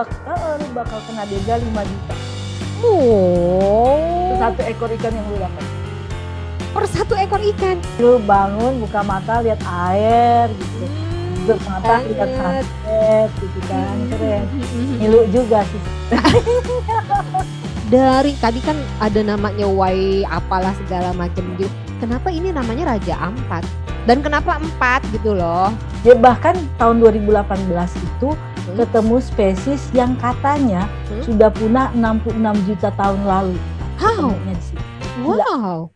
bak uh, lu bakal kena denda 5 juta. Oh. Satu ekor ikan yang lu dapat. Per satu ekor ikan. Lu bangun, buka mata, lihat air gitu. Tutup mata, lihat sunset gitu kan. Keren. Mm-hmm. Ngilu juga sih. Dari tadi kan ada namanya Wai apalah segala macam gitu. Kenapa ini namanya Raja Ampat? Dan kenapa empat gitu loh? Ya bahkan tahun 2018 itu Hmm. ketemu spesies yang katanya Hmm. sudah punah 66 juta tahun lalu. How? Wow.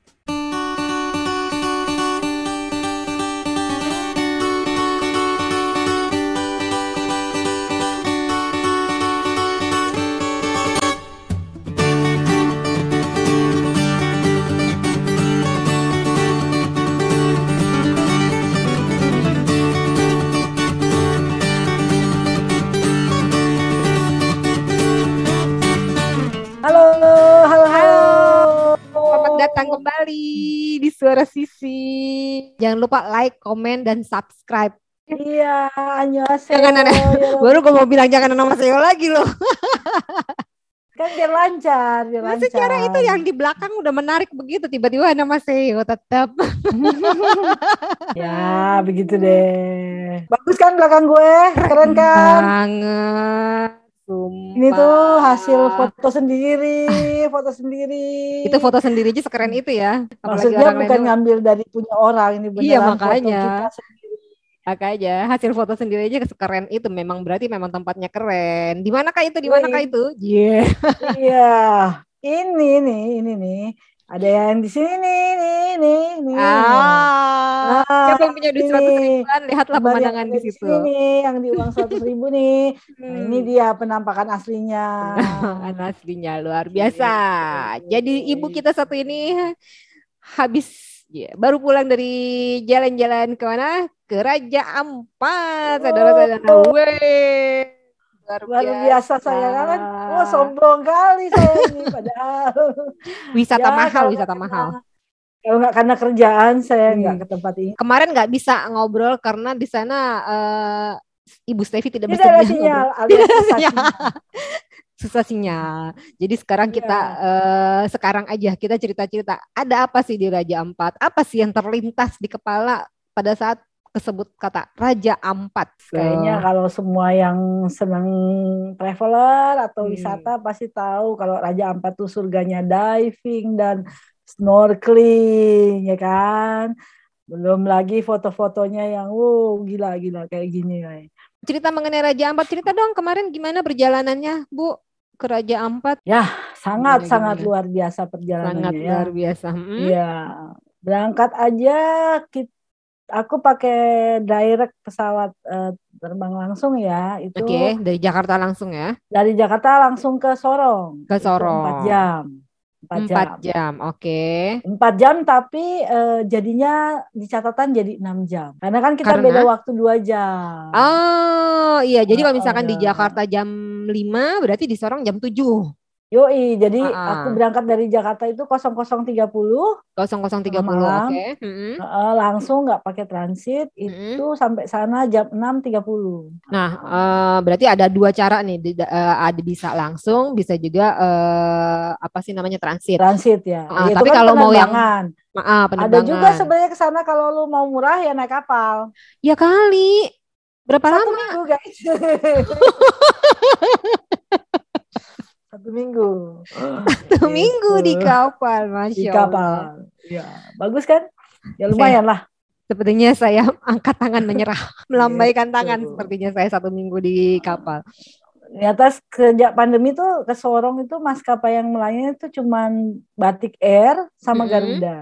Jangan lupa like, komen, dan subscribe. Iya, annyeonghaseyo. Jangan aneh. Ya, Baru gue mau bilang jangan nama saya lagi loh. kan biar lancar, biar Nah, lancar. secara itu yang di belakang udah menarik begitu. Tiba-tiba nama Seo tetap. ya, begitu deh. Bagus kan belakang gue? Keren kan? Banget. Sumpah. Ini tuh hasil foto sendiri, foto sendiri. Itu foto sendiri aja sekeren itu ya. Apalagi Maksudnya orang bukan lain ngambil dari punya orang ini beneran Iya, foto makanya. kita sendiri. aja hasil foto sendiri aja sekeren itu memang berarti memang tempatnya keren. Di manakah itu? Di manakah itu? Iya. Iya, ini nih, ini nih. Ada yang di sini nih, nih, nih, nih. Ah. Ah, Siapa yang punya duit ini. seratus ribuan? Lihatlah pemandangan di situ. nih, yang di uang seratus ribu nih. Nah, Hmm. ini dia penampakan aslinya. Kan aslinya luar biasa. Jadi ibu kita satu ini habis ya, baru pulang dari jalan-jalan ke mana? Ke Raja Ampat, saudara-saudara. Oh. Luar, Luar biasa saya kan. Oh, sombong kali saya ini padahal. Wisata Ya, mahal, wisata mahal. karena- Kalau nggak karena kerjaan saya Hmm. nggak ke tempat ini. Kemarin nggak bisa ngobrol karena di sana eh, Ibu Stevi tidak bisa Tidak ada ngobrol. sinyal, alias Tidak ada susah sinyal. susah sinyal. Jadi sekarang Iya. kita eh, sekarang aja kita cerita-cerita. Ada apa sih di Raja Ampat? Apa sih yang terlintas di kepala pada saat kesebut kata Raja Ampat? Kayaknya kalau semua yang senang traveler atau Hmm. wisata pasti tahu kalau Raja Ampat tuh surganya diving dan snorkeling ya kan. Belum lagi foto-fotonya yang wow gila-gila kayak gini. Cerita mengenai Raja Ampat. Cerita dong kemarin gimana perjalanannya, Bu, ke Raja Ampat? Sangat Gimana, sangat gimana? luar biasa perjalanannya Sangat ya. luar biasa. Mm. Iya. Berangkat aja kit- aku pakai direct pesawat eh, terbang langsung ya. Itu Oke, dari Jakarta langsung ya dari Jakarta langsung ke Sorong. ke Sorong. Empat jam. Empat jam. Empat jam. Oke. Empat jam tapi eh, jadinya di catatan jadi enam jam. Karena kan kita Karena? beda waktu dua jam. Oh iya, jadi kalau Ah, misalkan di iya. Jakarta jam 5, berarti di Sorong jam 7. Yoi, jadi Ah, ah. aku berangkat dari Jakarta itu 00.30 00.30, Malam. oke. Mm-mm. eh, langsung nggak pakai transit Mm-mm. itu sampai sana jam 6.30. Nah, eh, berarti ada dua cara nih, di- eh, ada bisa langsung, bisa juga eh, apa sih namanya transit. Transit ya. Itu tapi kan kalau mau yang. Maaf, ada juga sebenarnya ke sana kalau lu mau murah ya naik kapal. Ya kali. Berapa Satu lama? minggu guys. Satu minggu. Satu minggu di Gitu. kapal, masya Di Allah. kapal. Ya, bagus kan? Ya lumayan lah. Sepertinya saya angkat tangan menyerah, melambaikan Gitu. tangan. Sepertinya saya satu minggu di kapal. Ternyata sejak pandemi tuh ke Sorong itu maskapai yang melayani itu cuman Batik Air sama Mm-mm. Garuda.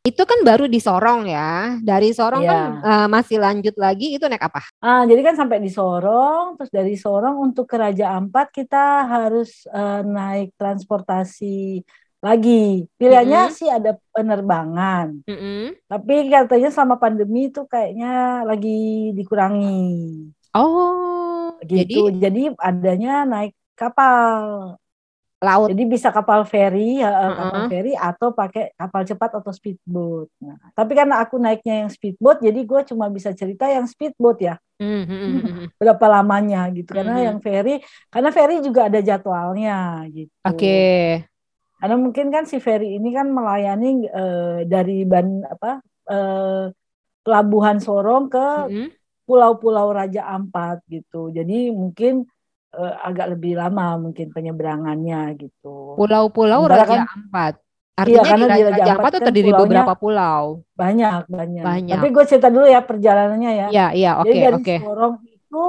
Itu kan baru di Sorong ya. Dari Sorong Iya. kan eh, masih lanjut lagi. Itu naik apa? Ah, jadi kan sampai di Sorong, terus dari Sorong untuk ke Raja Ampat kita harus eh, naik transportasi lagi. Pilihannya Mm-mm. sih ada penerbangan, Mm-mm. tapi katanya selama pandemi itu kayaknya lagi dikurangi. Oh, Gitu. jadi Jadi adanya naik kapal. Laut. Jadi bisa kapal feri, kapal feri atau pakai kapal cepat atau speedboat. Nah, tapi karena aku naiknya yang speedboat, jadi gue cuma bisa cerita yang speedboat ya. Hmm, hmm, hmm, hmm. Berapa lamanya gitu. Karena Mhm. yang feri, karena feri juga ada jadwalnya gitu. Oke. Karena mungkin kan si feri ini kan melayani eh, dari ban apa eh, pelabuhan Sorong ke Hmm. pulau-pulau Raja Ampat gitu. Jadi mungkin eh, agak lebih lama mungkin penyeberangannya gitu. Pulau-pulau Raja kan- Ampat. Iya, Artinya karena di Raja, Raja Ampat itu kan terdiri pulaunya- beberapa pulau. Banyak, banyak. Banyak. Tapi gue cerita dulu ya perjalanannya ya. Iya, iya, oke, Jadi dari oke. Sorong itu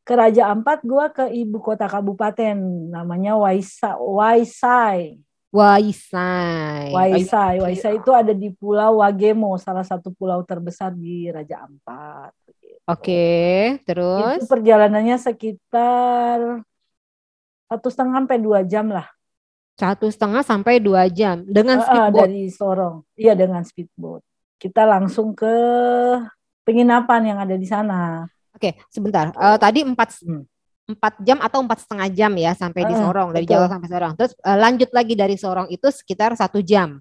ke Raja Ampat gue ke ibu kota kabupaten namanya Waisa, Waisai. Waisai. Waisai. Iya. Waisai itu ada di Pulau Wagemo, salah satu pulau terbesar di Raja Ampat. Oke, terus Itu perjalanannya sekitar satu setengah sampai dua jam lah satu setengah sampai dua jam dengan eh, speedboat. dari Sorong. Iya dengan speedboat. Kita langsung ke penginapan yang ada di sana. Oke, sebentar. Eh, tadi empat Hmm. empat jam atau empat setengah jam ya sampai di Sorong dari betul. Jawa sampai Sorong. Terus eh, lanjut lagi dari Sorong itu sekitar satu jam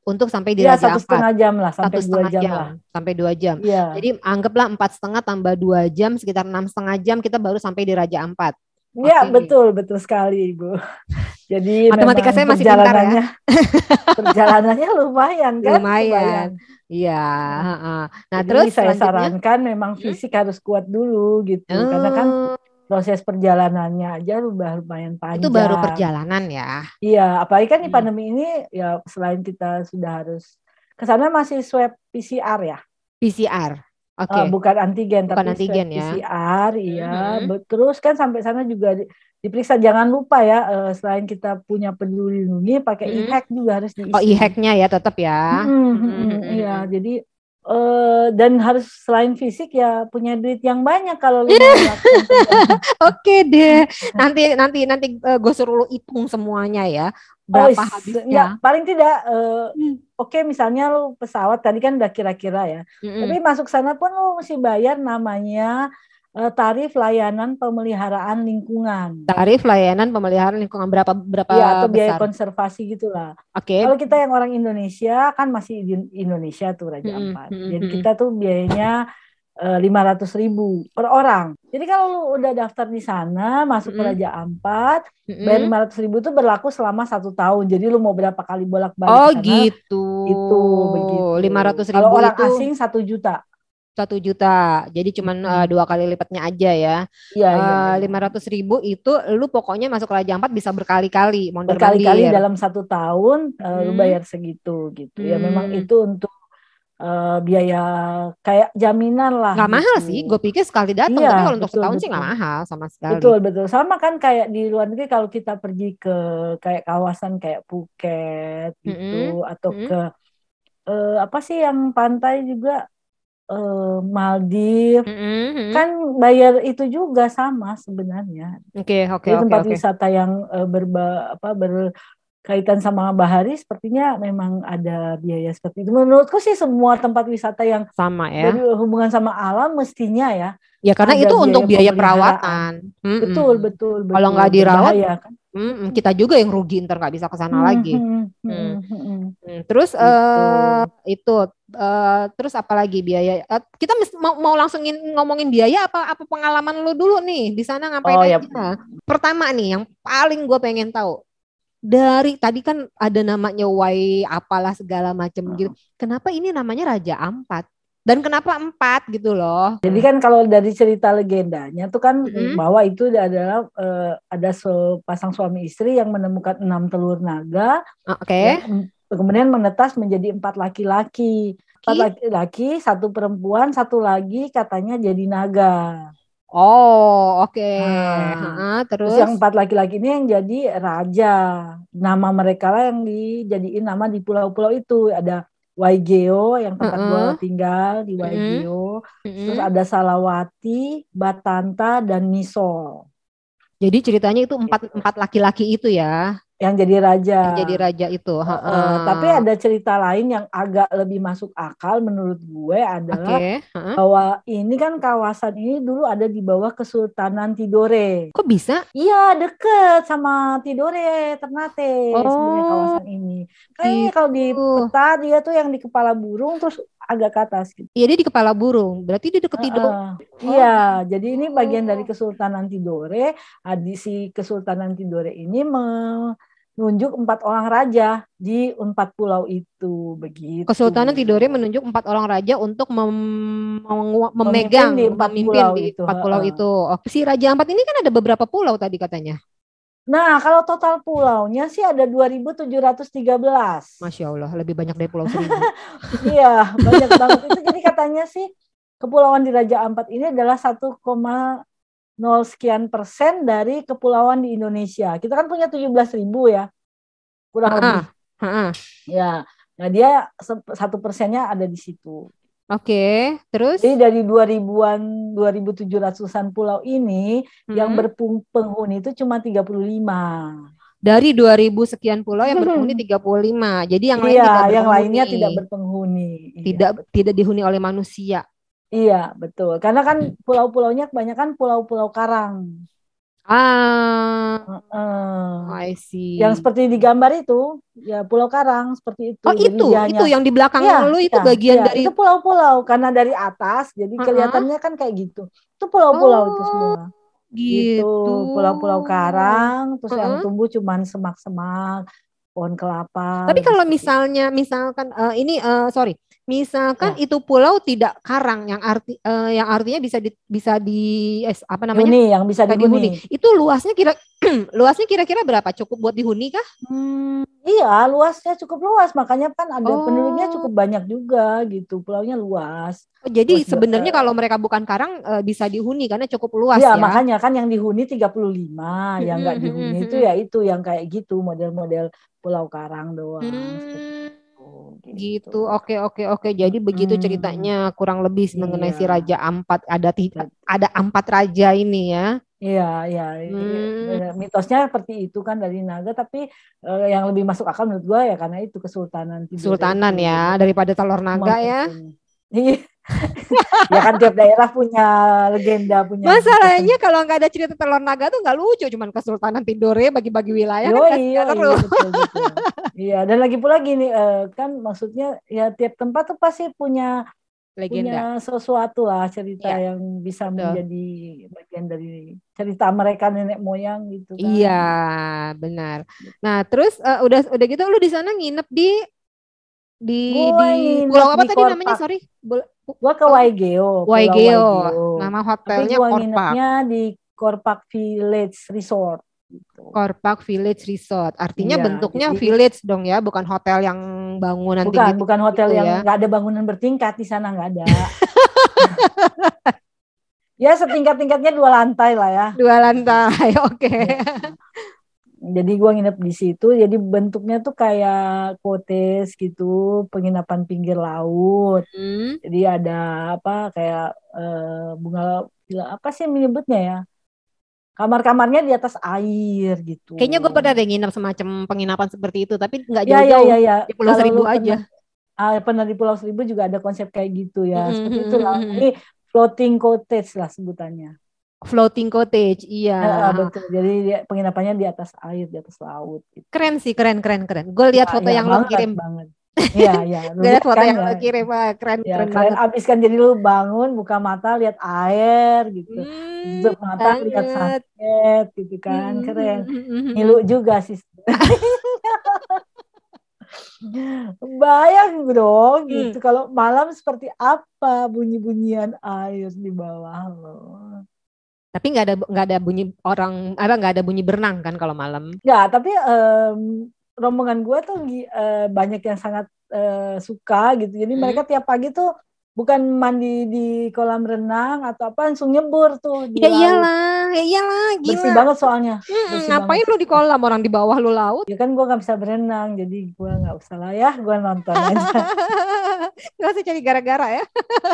untuk sampai di Iya Raja satu setengah jam lah Satu sampai dua setengah jam, jam, lah. sampai dua jam. Iya. Jadi anggaplah empat setengah tambah dua jam sekitar enam setengah jam kita baru sampai di Raja Ampat. Iya betul betul sekali ibu. Jadi Matematika saya masih pintar ya. perjalanannya lumayan kan? Lumayan. Iya. heeh. Nah Jadi terus saya sarankan memang Hmm? fisik harus kuat dulu gitu karena kan Oh, proses perjalanannya aja udah lumayan panjang. itu baru perjalanan ya. Iya, apalagi kan di Hmm. pandemi ini ya selain kita sudah harus ke sana masih swab PCR ya. PCR. Oke. Eh, bukan antigen Bukan tapi antigen swab ya. PCR iya. Be- Terus kan sampai sana juga di- diperiksa jangan lupa ya eh, selain kita punya peduli lindungi pakai Mhm. e-hack juga harus diisi. Oh e-hacknya ya tetap ya. Mhm, Mhm, mhm, mhm, Iya, jadi eh, dan harus selain fisik ya punya duit yang banyak kalau lu melakukan perjalanan. Oke deh. Nanti nanti nanti eh, gue suruh lu hitung semuanya ya. Oh, Berapa is- habisnya? enggak, paling tidak eh, Hmm. oke misalnya lu pesawat tadi kan udah kira-kira ya. Mm-mm. Tapi masuk sana pun lu mesti bayar namanya tarif layanan pemeliharaan lingkungan. Tarif layanan pemeliharaan lingkungan berapa berapa Iya, atau biaya besar? konservasi gitulah. Oke. Kalau kita yang orang Indonesia kan masih di Indonesia tuh Raja Mm-mm, Ampat. mm-mm, Jadi mm-mm. kita tuh biayanya lima ratus ribu per orang. Jadi kalau lu udah daftar di sana masuk ke Mm-mm. Raja Ampat, Mm-mm. bayar lima ratus ribu itu berlaku selama satu tahun. Jadi lu mau berapa kali bolak-balik Oh sana, gitu. itu begitu. Lima ratus Kalau ribu orang itu asing satu juta. Satu juta. Jadi cuman Hmm. eh, dua kali lipatnya aja ya. Iya, iya. iya. Lima ratus ribu itu lu pokoknya masuk Raja Ampat bisa berkali-kali berkali-kali dalam satu tahun eh, lu Hmm. bayar segitu gitu. Ya memang Hmm. itu untuk eh, biaya kayak jaminan lah. Nggak mahal gitu. sih. Gue pikir sekali datang. Iya, tapi kalau untuk betul, setahun sih nggak mahal sama sekali. Betul betul sama kan kayak di luar negeri kalau kita pergi ke kayak kawasan kayak Phuket gitu atau Mm-mm. ke eh, apa sih yang pantai juga eh, Maldives Mm-mm, mm-mm. kan bayar itu juga sama sebenarnya. Oke oke Jadi oke tempat oke. wisata yang eh, berba apa berkaitan sama bahari sepertinya memang ada biaya seperti itu. Menurutku sih semua tempat wisata yang Sama ya. berhubungan sama alam mestinya ya. Ya karena itu untuk biaya perawatan. Betul betul betul. Kalau nggak dirawat, Berbahaya kan. Mm-mm. Kita juga yang rugi ntar nggak bisa ke sana Hmm, lagi. hmm, hmm, Hmm. hmm, hmm. Hmm, Terus Gitu. eh itu eh, terus apa lagi biaya? Eh, kita mau mau langsungin ngomongin biaya apa apa pengalaman lu dulu nih di sana ngapain Oh, aja? ya. Pertama nih yang paling gue pengen tahu dari tadi kan ada namanya Wai apalah segala macam gitu. Kenapa ini namanya Raja Ampat? Dan kenapa empat gitu loh? Jadi kan kalau dari cerita legendanya tuh kan Mm-mm. bahwa itu adalah eh, ada sepasang suami istri yang menemukan enam telur naga, Oke. yang, kemudian menetas menjadi empat laki-laki. Empat Ki- laki-laki, satu perempuan, satu lagi katanya jadi naga. Oh, oke. Nah, Heeh, Terus, terus yang empat laki-laki ini yang jadi raja. Nama mereka lah yang dijadiin nama di pulau-pulau itu. Ada Waigeo yang tempat Mm-mm. gua tinggal di. Waigeo. Mm-mm. Terus ada Salawati, Batanta, dan Misol. Jadi ceritanya itu empat Gitu. empat laki-laki itu ya. Yang jadi raja. Yang jadi raja itu. Uh, uh, tapi ada cerita lain yang agak lebih masuk akal menurut gue adalah okay. uh -uh. bahwa ini kan kawasan ini dulu ada di bawah Kesultanan Tidore. Kok bisa? Iya deket sama Tidore Ternate oh. sebenarnya kawasan ini. Kayaknya gitu. kalau di peta dia tuh yang di kepala burung terus agak ke atas gitu. Iya dia di kepala burung. Berarti dia deket Tidore. Uh, oh. Iya, jadi ini bagian dari Kesultanan Tidore. Adi si Kesultanan Tidore ini me nunjuk empat orang raja di empat pulau itu begitu. Kesultanan Tidore menunjuk empat orang raja untuk mem memegang di empat memimpin pulau di itu. empat pulau itu. Oh, si raja empat ini kan ada beberapa pulau tadi katanya. Nah, kalau total pulaunya sih ada 2.713. Masya Allah, lebih banyak dari pulau seribu. iya, banyak banget. Itu jadi katanya sih Kepulauan di Raja Ampat ini adalah 1,8 0 sekian persen dari kepulauan di Indonesia. Kita kan punya 17 ribu ya, kurang uh-uh. lebih. Uh-uh. Ya, nah dia satu persennya ada di situ. Oke, okay, terus? Jadi dari 2000-an, 2700-an pulau ini hmm. yang berpenghuni itu cuma 35. Dari 2000 sekian pulau yang berpenghuni 35. Jadi yang iya, lain tidak yang lainnya tidak berpenghuni. Iya, tidak iya. tidak dihuni oleh manusia. Iya, betul. Karena kan pulau-pulaunya kebanyakan pulau-pulau karang. Ah, uh, I see. Yang seperti di gambar itu, ya Pulau Karang seperti itu. Oh jadi itu, hanya, itu yang di belakang ya, lu itu ya, bagian ya, dari itu pulau-pulau karena dari atas, jadi uh -huh. kelihatannya kan kayak gitu. Itu pulau-pulau oh, itu semua. Gitu. Pulau-pulau Karang, terus uh -huh. yang tumbuh cuman semak-semak, pohon kelapa. Tapi kalau misalnya, misalkan uh, ini, uh, sorry, Misalkan ya. itu pulau tidak karang yang arti uh, yang artinya bisa di, bisa di eh, apa namanya? Huni, yang bisa dihuni. dihuni. Itu luasnya kira luasnya kira-kira berapa? Cukup buat dihuni kah? Hmm, iya, luasnya cukup luas. Makanya kan ada oh. penduduknya cukup banyak juga gitu. Pulaunya luas. Oh, jadi luas sebenarnya kalau mereka bukan karang uh, bisa dihuni karena cukup luas ya. Iya, makanya kan yang dihuni 35, hmm, yang enggak dihuni itu ya itu yang kayak gitu model-model pulau karang doang. Hmm gitu. gitu. Oke oke oke. Jadi begitu hmm. ceritanya kurang lebih iya. mengenai si Raja Ampat ada ada empat raja ini ya. Iya, iya. Hmm. Mitosnya seperti itu kan dari naga, tapi uh, yang lebih masuk akal menurut gua ya karena itu kesultanan. Kesultanan ya, daripada telur naga ya. Iya. ya kan tiap daerah punya legenda punya masalahnya kalau nggak ada cerita telur naga tuh nggak lucu cuman kesultanan tidore bagi-bagi wilayah kan iya, iya, betul, betul. iya dan lagi pula gini uh, kan maksudnya ya tiap tempat tuh pasti punya legenda punya sesuatu lah cerita ya. yang bisa betul. menjadi bagian dari cerita mereka nenek moyang gitu kan iya benar nah terus uh, udah udah gitu lu di sana nginep di di di pulau apa tadi Korpak. namanya sorry gua ke Waigeo Waigeo. Nama hotelnya Tapi gua di Korpak Village Resort gitu. Korpak Village Resort. Artinya iya, bentuknya jadi, village dong ya bukan hotel yang bangunan bukan tinggi bukan hotel gitu yang ya. nggak ada bangunan bertingkat di sana nggak ada. Ya setingkat-tingkatnya dua lantai lah ya. Dua lantai oke. Okay. Ya jadi gua nginep di situ jadi bentuknya tuh kayak kotes gitu penginapan pinggir laut. Hmm. jadi ada apa kayak uh, bunga apa sih menyebutnya ya? Kamar-kamarnya di atas air gitu. Kayaknya gue pernah deh nginep semacam penginapan seperti itu tapi nggak ya, jauh-jauh ya, ya, ya, ya. di Pulau Seribu aja. pernah, ah, pernah di Pulau Seribu juga ada konsep kayak gitu ya. Mm -hmm. seperti itu lah ini floating cottage lah sebutannya floating cottage, iya. Ya, betul. Jadi dia, penginapannya di atas air, di atas laut. Gitu. Keren sih, keren, keren, keren. Gue lihat ya, foto ya, yang lo kirim. Banget. Iya, iya. Gue lihat foto kan, yang ya. lo kirim, wah, keren, ya, keren, keren banget. Abis kan jadi lu bangun, buka mata, lihat air gitu. Hmm, Tutup mata, banget. lihat sunset gitu kan, hmm, keren. Hmm, hmm, hmm, Ngilu juga sih. Bayang dong gitu hmm. kalau malam seperti apa bunyi-bunyian air di bawah lo. Tapi nggak ada nggak ada bunyi orang apa nggak ada bunyi berenang kan kalau malam? Nggak, tapi um, rombongan gue tuh uh, banyak yang sangat uh, suka gitu. Jadi hmm. mereka tiap pagi tuh bukan mandi di kolam renang atau apa langsung nyebur tuh di Ya laut. iyalah, ya iyalah, Bersih gila. banget soalnya. Mm-mm, bersih ngapain lu di kolam orang di bawah lu laut? Ya kan gua nggak bisa berenang, jadi gua nggak usah lah ya, gua nonton aja. Gak usah cari gara-gara ya.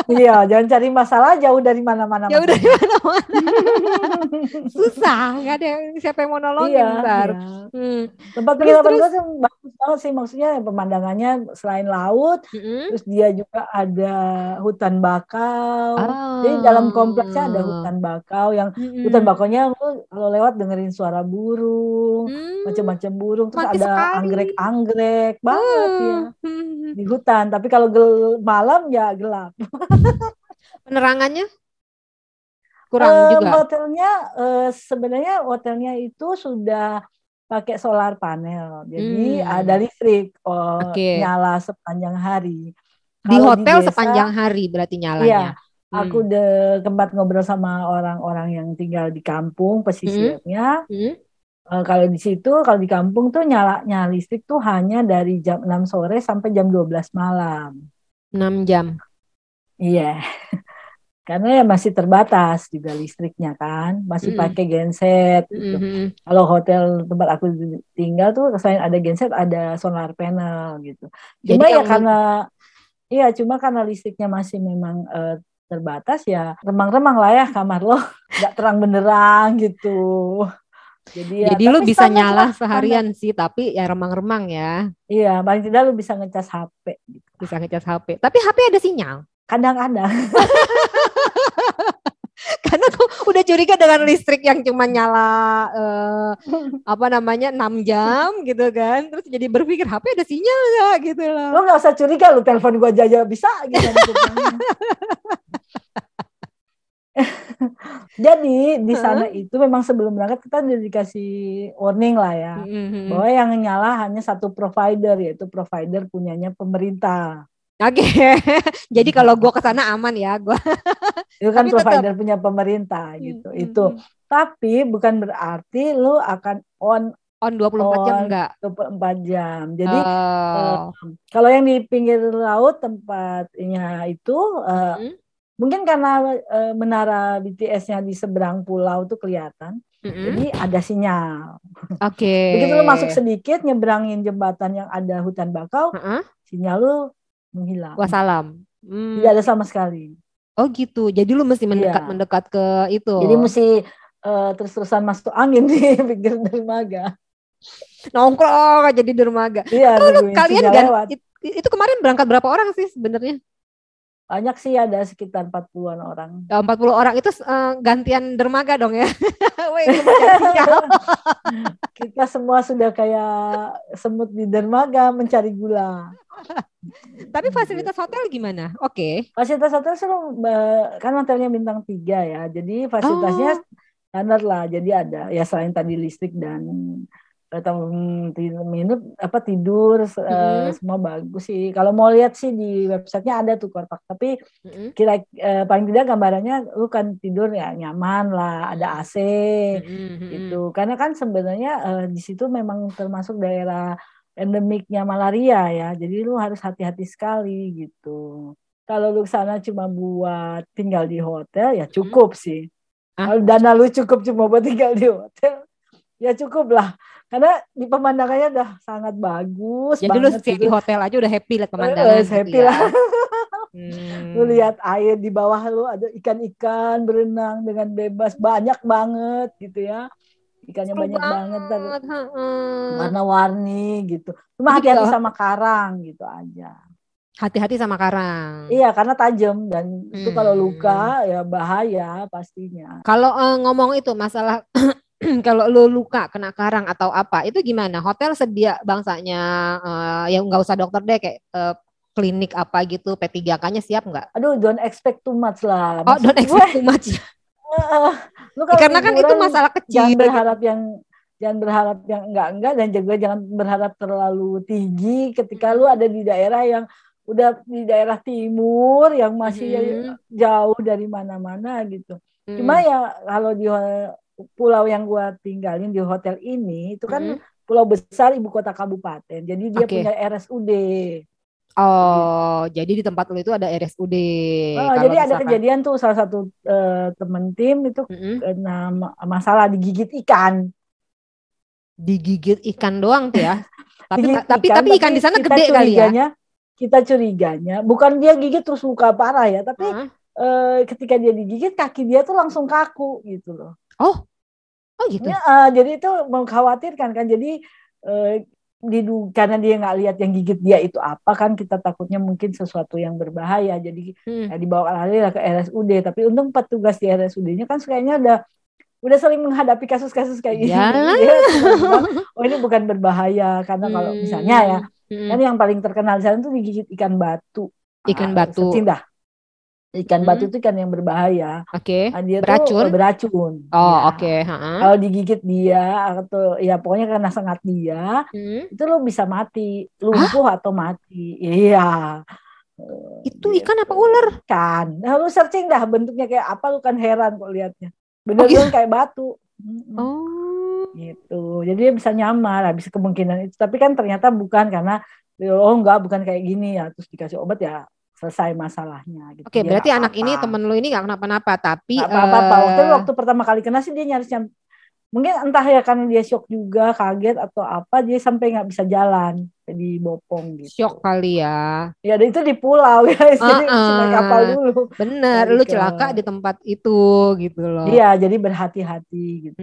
Iya, jangan cari masalah jauh dari mana-mana. Udah di mana-mana. Susah, nggak ada yang siapa yang mau nolongin Iya, ntar. iya. Hmm. Tempat penginapan terus? gua tuh bagus banget sih, maksudnya pemandangannya selain laut, Mm-mm. terus dia juga ada hutan bakau. Oh. Jadi dalam kompleksnya ada hutan bakau yang Mm-mm. hutan bakaunya lu kalau lewat dengerin suara burung, Hmm. macam-macam burung, terus romantis ada anggrek-anggrek banget ya Hmm. di hutan. Tapi kalau gel- malam ya gelap. Penerangannya kurang Eh, juga. Hotelnya eh, sebenarnya hotelnya itu sudah pakai solar panel, jadi Hmm. ada listrik oh, Oke. nyala sepanjang hari. Di hotel desa, sepanjang hari berarti Iya, nyalanya. Hmm. aku udah tempat ngobrol sama orang-orang yang tinggal di kampung pesisirnya. Hmm. Eh, kalau di situ, kalau di kampung tuh nyalanya listrik tuh hanya dari jam 6 sore sampai jam 12 malam. 6 jam. Iya. Karena ya masih terbatas juga listriknya kan, masih Mm-mm. pakai genset gitu. Mhm. Kalau hotel tempat aku tinggal tuh selain ada genset ada solar panel gitu. Jadi Cuma ya yang- karena iya cuma karena listriknya masih memang eh, terbatas ya remang-remang lah ya kamar lo nggak terang benerang gitu. Jadi ya Jadi lu bisa nyala seharian sih, tapi ya remang-remang ya. Iya, paling tidak lu bisa ngecas HP gitu. Bisa ngecas HP. Tapi HP ada sinyal. Kadang-kadang. Karena aku udah curiga dengan listrik yang cuma nyala eh, apa namanya 6 jam gitu kan. Terus jadi berpikir HP ada sinyal nggak gitu loh. Lo nggak usah curiga lu telepon gua aja aja bisa gitu. Jadi di sana itu memang sebelum berangkat kita udah dikasih warning lah ya. Mhm. Bahwa yang nyala hanya satu provider yaitu provider punyanya pemerintah. Oke. jadi kalau gua ke sana aman ya, gua. Itu kan Tapi tetap- provider punya pemerintah gitu. Mhm. Itu. Tapi bukan berarti lu akan on on 24 jam On. enggak? 24 jam. Jadi Oh. kalau yang di pinggir laut tempatnya itu eh, Mhm. mungkin karena eh, menara BTS-nya di seberang pulau tuh kelihatan. Mhm. Jadi ada sinyal. Oke. Begitu lu masuk sedikit nyebrangin jembatan yang ada hutan bakau, Heeh. sinyal lu menghilang. Wassalam. Hmm. Tidak ada sama sekali. Oh gitu. Jadi lu mesti mendekat Iya. mendekat ke itu. Jadi mesti eh, terus-terusan masuk angin di pinggir dermaga. nongkrong aja di dermaga. Iya, kalian sinyal gan- lewat. it- itu kemarin berangkat berapa orang sih sebenarnya? Banyak sih ada sekitar 40-an orang. Ya, 40 orang itu eh, gantian dermaga dong ya. Sinyal. Kita semua sudah kayak semut di dermaga mencari gula. Tapi fasilitas hotel gimana? Oke. Fasilitas hotel Mbak. kan hotelnya bintang tiga ya. Jadi fasilitasnya Oh. standar lah. Jadi ada ya selain tadi listrik dan atau minum apa tidur eh, Mhm. semua bagus sih. Kalau mau lihat sih di websitenya ada tuh korpak. Tapi Mm-mm. kira eh, paling tidak gambarannya lu kan tidur ya nyaman lah, ada AC Mm-mm. gitu. Karena kan sebenarnya eh, di situ memang termasuk daerah endemiknya malaria ya. Jadi lu harus hati-hati sekali gitu. Kalau lu sana cuma buat tinggal di hotel ya cukup sih. Ah. Kalau dana lu cukup cuma buat tinggal di hotel ya cukup lah. Karena di pemandangannya udah sangat bagus Jadi lu banget stay gitu. di hotel aja udah happy lihat Eh, pemandangan. gitu happy ya. lah. Hmm. Lu lihat air di bawah lu ada ikan-ikan berenang dengan bebas banyak banget gitu ya. Ikannya Seru banyak banget, banget, warna-warni gitu. Cuma hati-hati sama karang gitu aja. Hati-hati sama karang. Iya, karena tajam dan itu kalau Hmm. luka ya bahaya pastinya. Kalau eh, ngomong itu masalah kalau lu luka kena karang atau apa itu gimana? Hotel sedia bangsanya eh, yang nggak usah dokter deh kayak eh, klinik apa gitu P3K-nya siap nggak? Aduh, don't expect too much lah. Oh, Maksud don't gue, expect too much. eh, lu kalau Karena kan itu masalah kecil. jangan berharap yang jangan berharap yang enggak-enggak dan juga jangan berharap terlalu tinggi ketika lu ada di daerah yang udah di daerah timur yang masih Mhm. jauh dari mana-mana gitu. Hmm. Cuma ya kalau di pulau yang gua tinggalin di hotel ini itu kan Mhm. pulau besar ibu kota kabupaten. Jadi dia Oke. punya RSUD. Oh, jadi di tempat lu itu ada RSUD. Oh, jadi ada misalkan- kejadian tuh salah satu eh, temen tim itu Mm-mm. kena ma- masalah digigit ikan. digigit ikan doang tuh ya. Tapi Digigit tapi tapi ikan di sana gede kali ya. Kita curiganya, bukan dia gigit terus luka parah ya, tapi Hah? Eh, ketika dia digigit kaki dia tuh langsung kaku gitu loh. Oh gitu. Ya, eh, jadi itu mengkhawatirkan kan. Jadi didu- karena dia nggak lihat yang gigit dia itu apa kan kita takutnya mungkin sesuatu yang berbahaya. Jadi Hmm. ya, dibawa lari ke RSUD. Tapi untung petugas di RSUD-nya kan kayaknya udah udah sering menghadapi kasus-kasus kayak gini. Dia bilang, oh ini bukan berbahaya karena kalau Hmm. misalnya ya Hmm. kan yang paling terkenal di sana tuh digigit ikan batu. Ikan Ah, batu. dah. Ikan Hmm. batu itu ikan yang berbahaya. Oke. Nah, dia Beracun? tuh beracun. Oh Ya. oke. ha-ha. Kalau digigit dia atau ya pokoknya karena sengat dia, Hmm. itu lo bisa mati, lumpuh atau mati. Iya. Itu gitu. ikan apa ular? Ikan. Nah, lu searching dah bentuknya kayak apa lu kan heran kok liatnya. Oh, Bener-bener kayak batu. Oh. Gitu. Jadi dia bisa nyamar, habis kemungkinan itu. Tapi kan ternyata bukan karena oh enggak bukan kayak gini ya, terus dikasih obat ya selesai masalahnya gitu. Oke, Dia berarti anak ini apa-apa. temen lu ini nggak kenapa-napa, tapi apa-apa. eh, Waktu waktu pertama kali kena sih dia nyaris nyam- mungkin entah ya karena dia shock juga, kaget atau apa, dia sampai nggak bisa jalan, di bopong gitu. shock kali ya. Ya dan itu di pulau guys, jadi Uh-uh. mesti naik kapal dulu. Bener, Balik lu ke- celaka di tempat itu gitu loh. Iya, jadi berhati-hati gitu.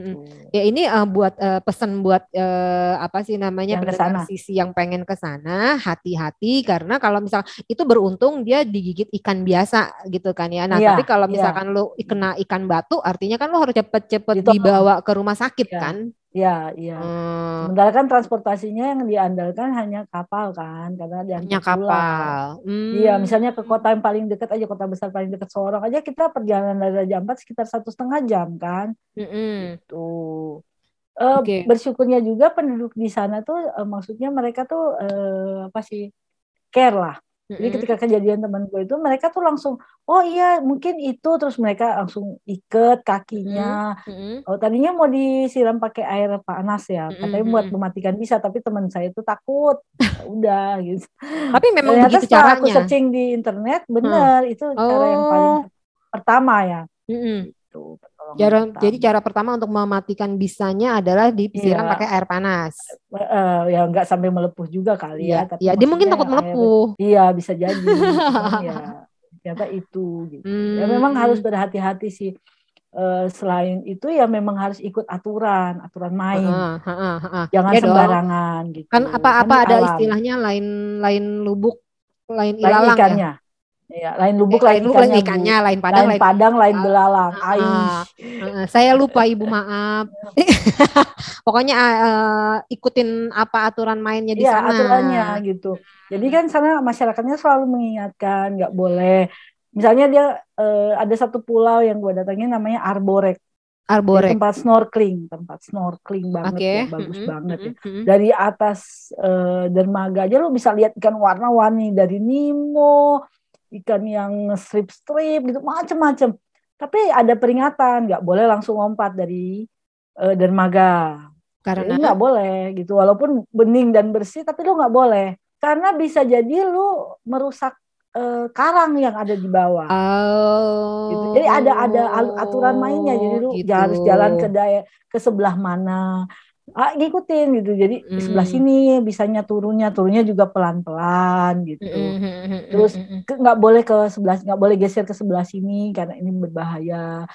Ya ini eh, buat eh, pesan buat eh, apa sih namanya pendengar ke sana. sisi yang pengen ke sana, hati-hati karena kalau misal itu beruntung dia digigit ikan biasa gitu kan ya. Nah, Iya, tapi kalau iya. misalkan lu kena ikan batu artinya kan lu harus cepet-cepet dibawa ke rumah sakit Iya. kan. Iya, iya. Hmm, Sementara kan transportasinya yang diandalkan hanya kapal kan, karena dia hanya kapal. Iya, Hmm. misalnya ke kota yang paling dekat aja, kota besar paling dekat Sorong aja kita perjalanan dari Raja Ampat sekitar satu setengah jam kan. Mm-mm. Tuh. Eh, Oke. Bersyukurnya juga penduduk di sana tuh, eh, maksudnya mereka tuh eh, apa sih care lah. Jadi Mm-mm. ketika kejadian teman gue itu, mereka tuh langsung, oh iya mungkin itu, terus mereka langsung iket kakinya. Mm-mm. Oh tadinya mau disiram pakai air panas ya, katanya buat mematikan bisa, tapi teman saya itu takut. Ya Udah gitu. Tapi memang Ternyata begitu setelah aku caranya. searching di internet, bener itu cara yang paling Oh. pertama ya. Mm-mm. Tuh, Cara, pertama. jadi cara pertama untuk mematikan bisanya adalah disiram Iya. pakai air panas. Eh, ya nggak sampai melepuh juga kali Iya, ya, tapi iya, dia mungkin takut air- melepuh. Iya bisa jadi. Ya ternyata itu gitu. Ya memang Hmm. harus berhati-hati sih. Eh, selain itu ya memang harus ikut aturan, aturan main. Heeh, heeh, heeh. Jangan Ya dong. sembarangan gitu. Kan apa-apa di ada alam. istilahnya lain lain lubuk, lain lain ilalang ya. ikannya. Ya, lain lubuk Eh, lain lubuk, ikannya. lain ikannya, lain padang, lain padang, lain Ah, belalang. ah, Aish. Heeh, saya lupa ibu maaf. Pokoknya eh, ikutin apa aturan mainnya di Iya, sana. aturannya gitu. Jadi kan sana masyarakatnya selalu mengingatkan nggak boleh. Misalnya dia eh, ada satu pulau yang gue datangin namanya Arborek. Arborek. tempat snorkeling, tempat snorkeling banget Oke. ya, bagus mm-mm, banget ya. mm-mm. Dari atas eh, dermaga aja lu bisa lihat ikan warna-warni dari Nemo, ikan yang strip-strip gitu, macem-macem. Tapi ada peringatan, nggak boleh langsung lompat dari eh, dermaga. Karena Jadi nggak boleh gitu, walaupun bening dan bersih, tapi lu nggak boleh. Karena bisa jadi lu merusak eh, karang yang ada di bawah. Oh. gitu. Jadi ada ada aturan mainnya. Jadi lu gitu. harus jalan ke daya ke sebelah mana. Ah, ngikutin gitu. Jadi di sebelah Hmm. sini bisanya turunnya, turunnya juga pelan-pelan gitu. Mm-mm, Terus nggak boleh ke sebelah nggak boleh geser ke sebelah sini karena ini berbahaya.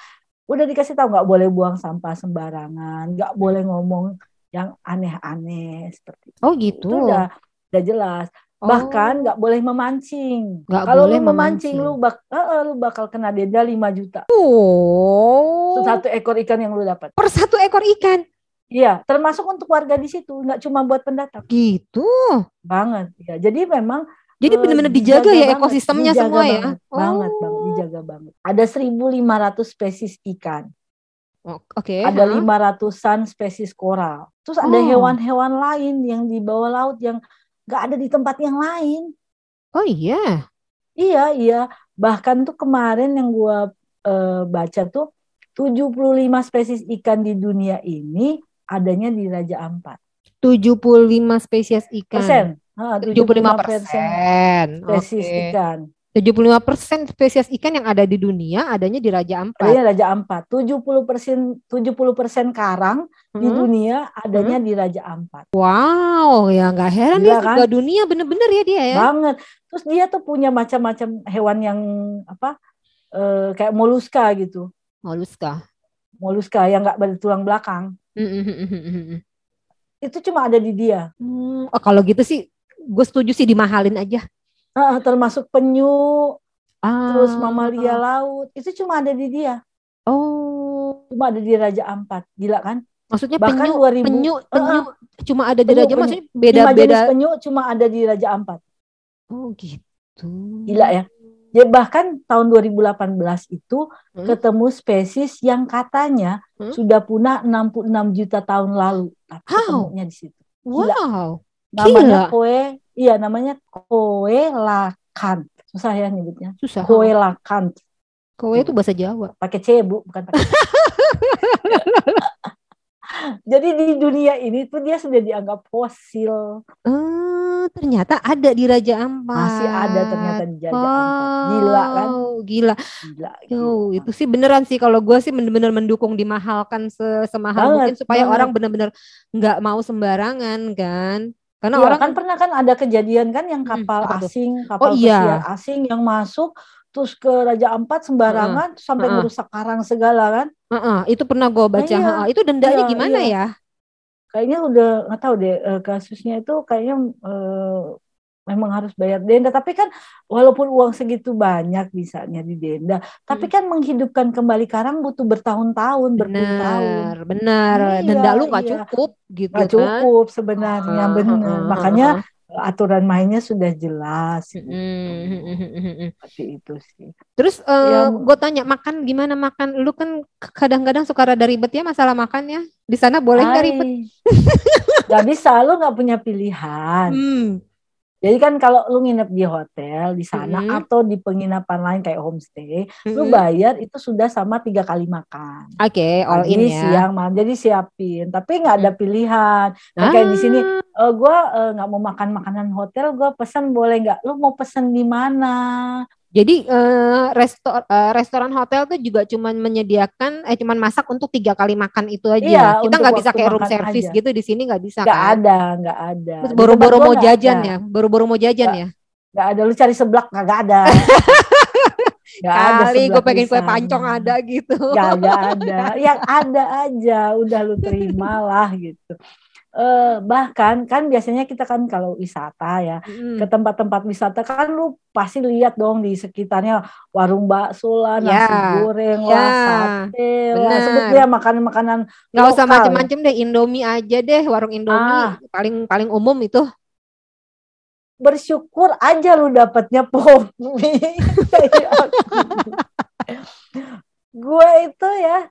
Udah dikasih tahu nggak boleh buang sampah sembarangan, nggak boleh ngomong yang aneh-aneh seperti itu. Oh gitu. Itu udah udah jelas. Oh. Bahkan nggak boleh memancing. Kalau boleh lu memancing, memancing. lu bak eh, lu bakal kena denda 5 juta. Oh. Satu ekor ikan yang lu dapat. Per satu ekor ikan. Iya, termasuk untuk warga di situ, nggak cuma buat pendatang. Gitu. Banget. Ya, jadi memang Jadi eh, benar-benar dijaga, ya banget, ekosistemnya dijaga semua ya. banget, Banget, banget, dijaga banget. Ada 1.500 spesies ikan, Oh, Oke. ada ha? 500-an spesies koral. Terus ada Oh. hewan-hewan lain yang di bawah laut yang nggak ada di tempat yang lain. Oh iya. Iya, iya. Bahkan tuh kemarin yang gua eh, baca tuh 75 spesies ikan di dunia ini adanya di Raja Ampat. 75 spesies ikan. Persen, Ah, 75 persen. spesies Oke. ikan. 75 persen spesies ikan yang ada di dunia adanya di Raja Ampat. Adanya Raja Ampat. 70 persen 70 persen karang di Hmm. dunia adanya di Raja Ampat. Wow, ya nggak heran Gila ya kan? dunia bener-bener ya dia ya. Banget. Terus dia tuh punya macam-macam hewan yang apa? eh, kayak moluska gitu. Moluska. Moluska yang nggak bertulang belakang. Hmm, Itu cuma ada di dia. oh, kalau gitu sih, gue setuju sih dimahalin aja. Ah, termasuk penyu, Ah. terus mamalia laut. Itu cuma ada di dia. Oh, Cuma ada di Raja Ampat. Gila kan? maksudnya Bahkan penyu, 2000 penyu, penyu cuma ada di Penyu, Raja, penyu. maksudnya beda-beda. jenis penyu cuma ada di Raja Ampat. Oh gitu. Gila ya. Ya bahkan tahun 2018 itu Hmm. ketemu spesies yang katanya Hmm? sudah punah 66 juta tahun lalu. Tapi How? ketemunya di situ. Gila. Wow. Namanya koe, iya namanya koe lakan. Susah ya nyebutnya. Susah. Koe lakan. Kowe itu bahasa Jawa. Pakai C, Bu, bukan pakai. Jadi di dunia ini tuh dia sudah dianggap fosil. Eh, ternyata ada di Raja Ampat. Masih ada ternyata di Raja Ampat. Gila kan? Gila. Gila. Yo, gila. itu sih beneran sih kalau gue sih bener-bener mendukung dimahalkan se- semahal Banget, mungkin supaya banget. orang bener-bener nggak mau sembarangan kan. Karena Iya, orang kan pernah kan ada kejadian kan yang Hmm, kapal apa tuh? asing, kapal Oh, iya. asing yang masuk terus ke Raja Ampat sembarangan terus sampai heeh. merusak karang segala kan. Heeh, itu pernah gue baca. iya. heeh. itu dendanya Iya, gimana iya. ya? Kayaknya udah nggak tahu deh eh, kasusnya itu kayaknya eh, memang harus bayar denda tapi kan walaupun uang segitu banyak bisanya di denda tapi kan menghidupkan kembali karang butuh bertahun-tahun berpuluh-tahun Benar, benar. Iya, Denda lu nggak iya. cukup gitu nggak kan. cukup sebenarnya Heeh, benar heeh, makanya. Aturan mainnya sudah jelas gitu. Mm-mm. seperti itu sih Terus Ya, gue tanya makan gimana makan? Lu kan kadang-kadang suka rada ribet ya masalah makan ya. Di sana boleh nggak ribet? Gak bisa, lu nggak punya pilihan. Hmm. Jadi kan kalau lu nginep di hotel di sana Mm-mm. atau di penginapan lain kayak homestay, lu Mm-mm. bayar itu sudah sama tiga kali makan. Oke, all Pagi, in ya. siang, malam. Jadi siapin. Tapi nggak ada pilihan. Nah, Ah. kayak di sini, eh, gue eh, nggak mau makan makanan hotel, gue pesan boleh nggak? Lu mau pesan di mana? Jadi eh, resto eh, restoran hotel tuh juga cuman menyediakan eh cuman masak untuk tiga kali makan itu aja. Iya, Kita nggak bisa kayak room service aja. gitu di sini nggak bisa Nggak kan. ada, nggak ada. Tempat mau jajan ada. ya, boro-boro mau jajan ya. Nggak ada. Lu cari seblak nggak ada. Ada Kali gue pengen kue pancong ada gitu. Gak ada, yang ada aja, udah lu terimalah gitu. Eh, bahkan kan biasanya kita kan kalau wisata ya Mm. ke tempat-tempat wisata kan lu pasti lihat dong di sekitarnya warung bakso lah, nasi Ya, goreng ya, lah, sate lah, benar. sebut dia makanan-makanan Nggak usah lokal. macem-macem deh, Indomie aja deh, warung Indomie Ah. paling paling umum itu. Bersyukur aja lu dapatnya pop aku. Gue itu ya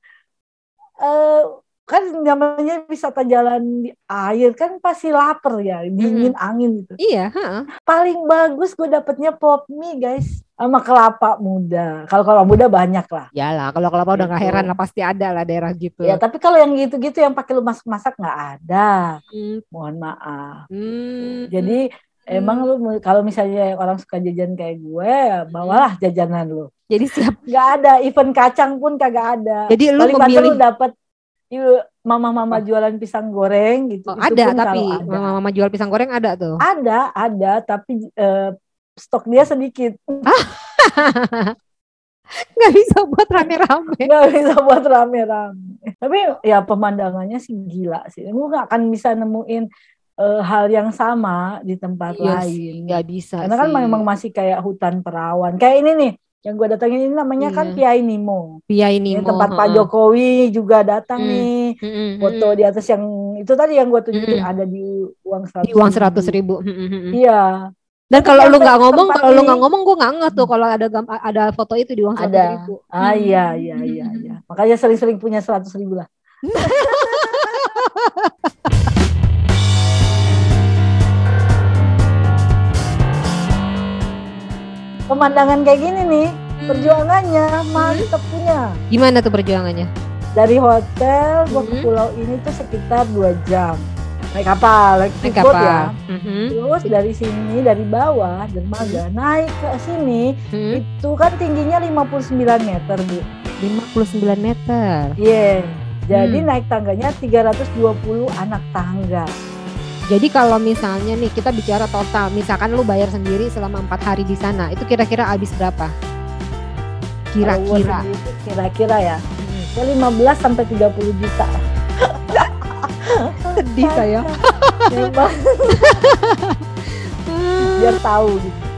eh kan namanya wisata jalan di air kan pasti lapar ya dingin angin gitu. Iya, heeh. paling bagus gue dapetnya pop mie guys sama kelapa muda. Kalau kelapa muda banyak lah. Yalah, kalau kelapa udah nggak Gitu. heran lah pasti ada lah daerah gitu. ya tapi kalau yang gitu-gitu yang pakai lu masak-masak nggak ada. Hmm, mohon maaf. Hmm, jadi emang lu kalau misalnya orang suka jajan kayak gue ya bawalah jajanan lu. Jadi siap. nggak ada event kacang pun kagak ada. Jadi lu paling memilih lu dapet iu- mama-mama jualan pisang goreng gitu. Oh, Itu ada tapi mama-mama jual pisang goreng ada tuh. ada ada tapi eh, stok dia sedikit. Nggak bisa buat rame-rame. nggak bisa buat rame-rame. Tapi ya pemandangannya sih gila sih. Lu nggak akan bisa nemuin eh, hal yang sama di tempat Iya sih, lain nggak bisa karena kan sih. memang masih kayak hutan perawan. Kayak ini nih yang gue datangin ini namanya kan Iya. Piai Nimo Pia ini Ini tempat Pak Jokowi juga datang Hmm. nih Mm-mm, foto di atas yang itu tadi yang gue tunjukin Mm-mm. ada di uang seratus di uang seratus ribu. Mm, mm, mm. iya Dan kalau lu nggak ngomong, kalau lu nggak ngomong, gue nggak ngeh tuh kalau ada gam- ada foto itu di uang seratus ada ribu. ah iya iya iya iya makanya sering-sering punya seratus ribu lah pemandangan kayak gini nih perjuangannya mantep punya Gimana tuh perjuangannya? dari hotel gua ke Hmm. pulau ini tuh sekitar dua jam naik kapal, naik, Naik ya. kapal. Mhm. Terus dari sini dari bawah dermaga naik ke sini Mhm. itu kan tingginya 59 meter bu. 59 meter. Iya. Jadi Hmm. naik tangganya 320 anak tangga. Jadi kalau misalnya nih kita bicara total, misalkan lu bayar sendiri selama empat hari di sana, itu kira-kira habis berapa? Kira-kira. Kira-kira ya. Mhm. Ya 15 sampai 30 juta. Sedih saya. Biar tahu gitu.